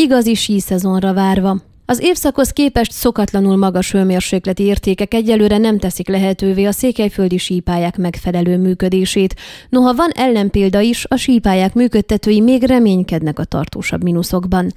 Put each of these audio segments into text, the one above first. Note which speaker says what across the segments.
Speaker 1: igazi síszezonra várva. Az évszakhoz képest szokatlanul magas hőmérsékleti értékek egyelőre nem teszik lehetővé a székelyföldi sípályák megfelelő működését. Noha van ellenpélda is, a sípályák működtetői még reménykednek a tartósabb mínuszokban.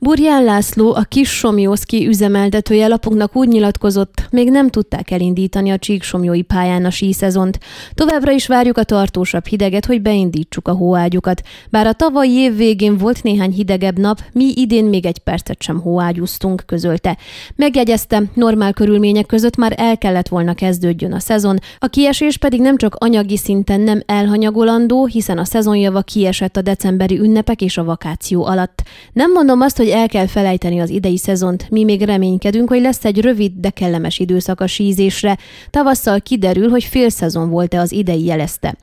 Speaker 1: Burján László, a kis Somjószki üzemeltetője lapunknak úgy nyilatkozott, még nem tudták elindítani a Csíksomjói pályán a síszezont. Továbbra is várjuk a tartósabb hideget, hogy beindítsuk a hóágyukat. Bár a tavalyi év végén volt néhány hidegebb nap, mi idén még egy percet sem hóágyúztunk tudunk, közölte. Megjegyezte, normál körülmények között már el kellett volna kezdődjön a szezon, a kiesés pedig nem csak anyagi szinten nem elhanyagolandó, hiszen a szezonjava kiesett a decemberi ünnepek és a vakáció alatt. Nem mondom azt, hogy el kell felejteni az idei szezont, mi még reménykedünk, hogy lesz egy rövid, de kellemes időszak a sízésre. Tavasszal kiderül, hogy fél szezon volt-e az idei jelezte.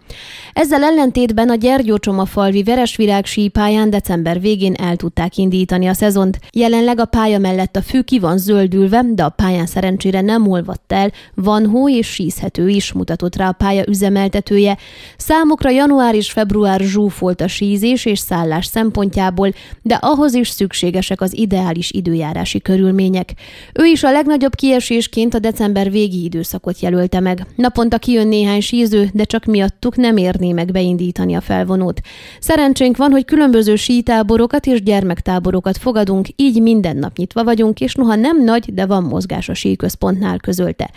Speaker 1: Ezzel ellentétben a Gyergyócsomafalvi Veresvirág sípályán december végén el tudták indítani a szezont. Jelenleg a pálya mellett mellett a fű ki van zöldülve, de a pályán szerencsére nem olvadt el, van hó és sízhető is, mutatott rá a pálya üzemeltetője. Számukra január és február zsúfolt a sízés és szállás szempontjából, de ahhoz is szükségesek az ideális időjárási körülmények. Ő is a legnagyobb kiesésként a december végi időszakot jelölte meg. Naponta kijön néhány síző, de csak miattuk nem érné meg beindítani a felvonót. Szerencsénk van, hogy különböző sítáborokat és gyermektáborokat fogadunk, így minden nap nyitva vagyunk, és noha nem nagy, de van mozgás a síközpontnál közölte.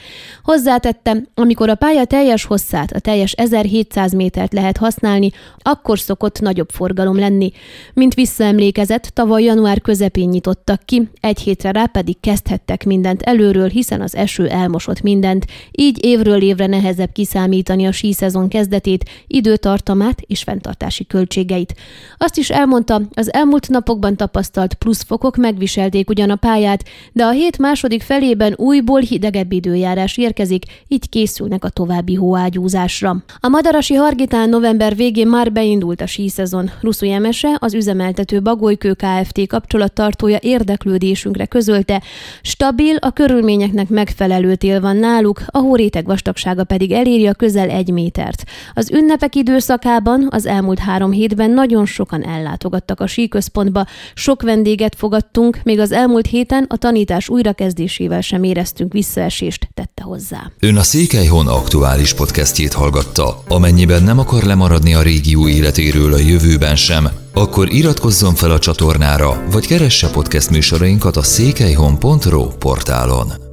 Speaker 1: Hozzátettem, amikor a pálya teljes hosszát, a teljes 1700 métert lehet használni, akkor szokott nagyobb forgalom lenni. Mint visszaemlékezett, tavaly január közepén nyitottak ki, egy hétre rá pedig kezdhettek mindent előről, hiszen az eső elmosott mindent, így évről évre nehezebb kiszámítani a síszezon kezdetét, időtartamát és fenntartási költségeit. Azt is elmondta, az elmúlt napokban tapasztalt pluszfokok megviselték ugyan a pályát, de a hét második felében újból hidegebb időjárás érkezik, így készülnek a további hóágyúzásra. A Madarasi Hargitán november végén már beindult a síszezon. Ruszu Jemese, az üzemeltető Bagolykő Kft. kapcsolattartója érdeklődésünkre közölte, stabil, a körülményeknek megfelelő tél van náluk, a hóréteg vastagsága pedig eléri a közel egy métert. Az ünnepek időszakában az elmúlt három hétben nagyon sokan ellátogattak a síközpontba, sok vendéget fogadtunk, még az elmúlt héten a tanítás újrakezdésével sem éreztünk visszaesést, tette hozzá.
Speaker 2: Ön a Székelyhon aktuális podcastjét hallgatta. Amennyiben nem akar lemaradni a régió életéről a jövőben sem, akkor iratkozzon fel a csatornára, vagy keresse podcast műsorainkat a székelyhon.pro portálon.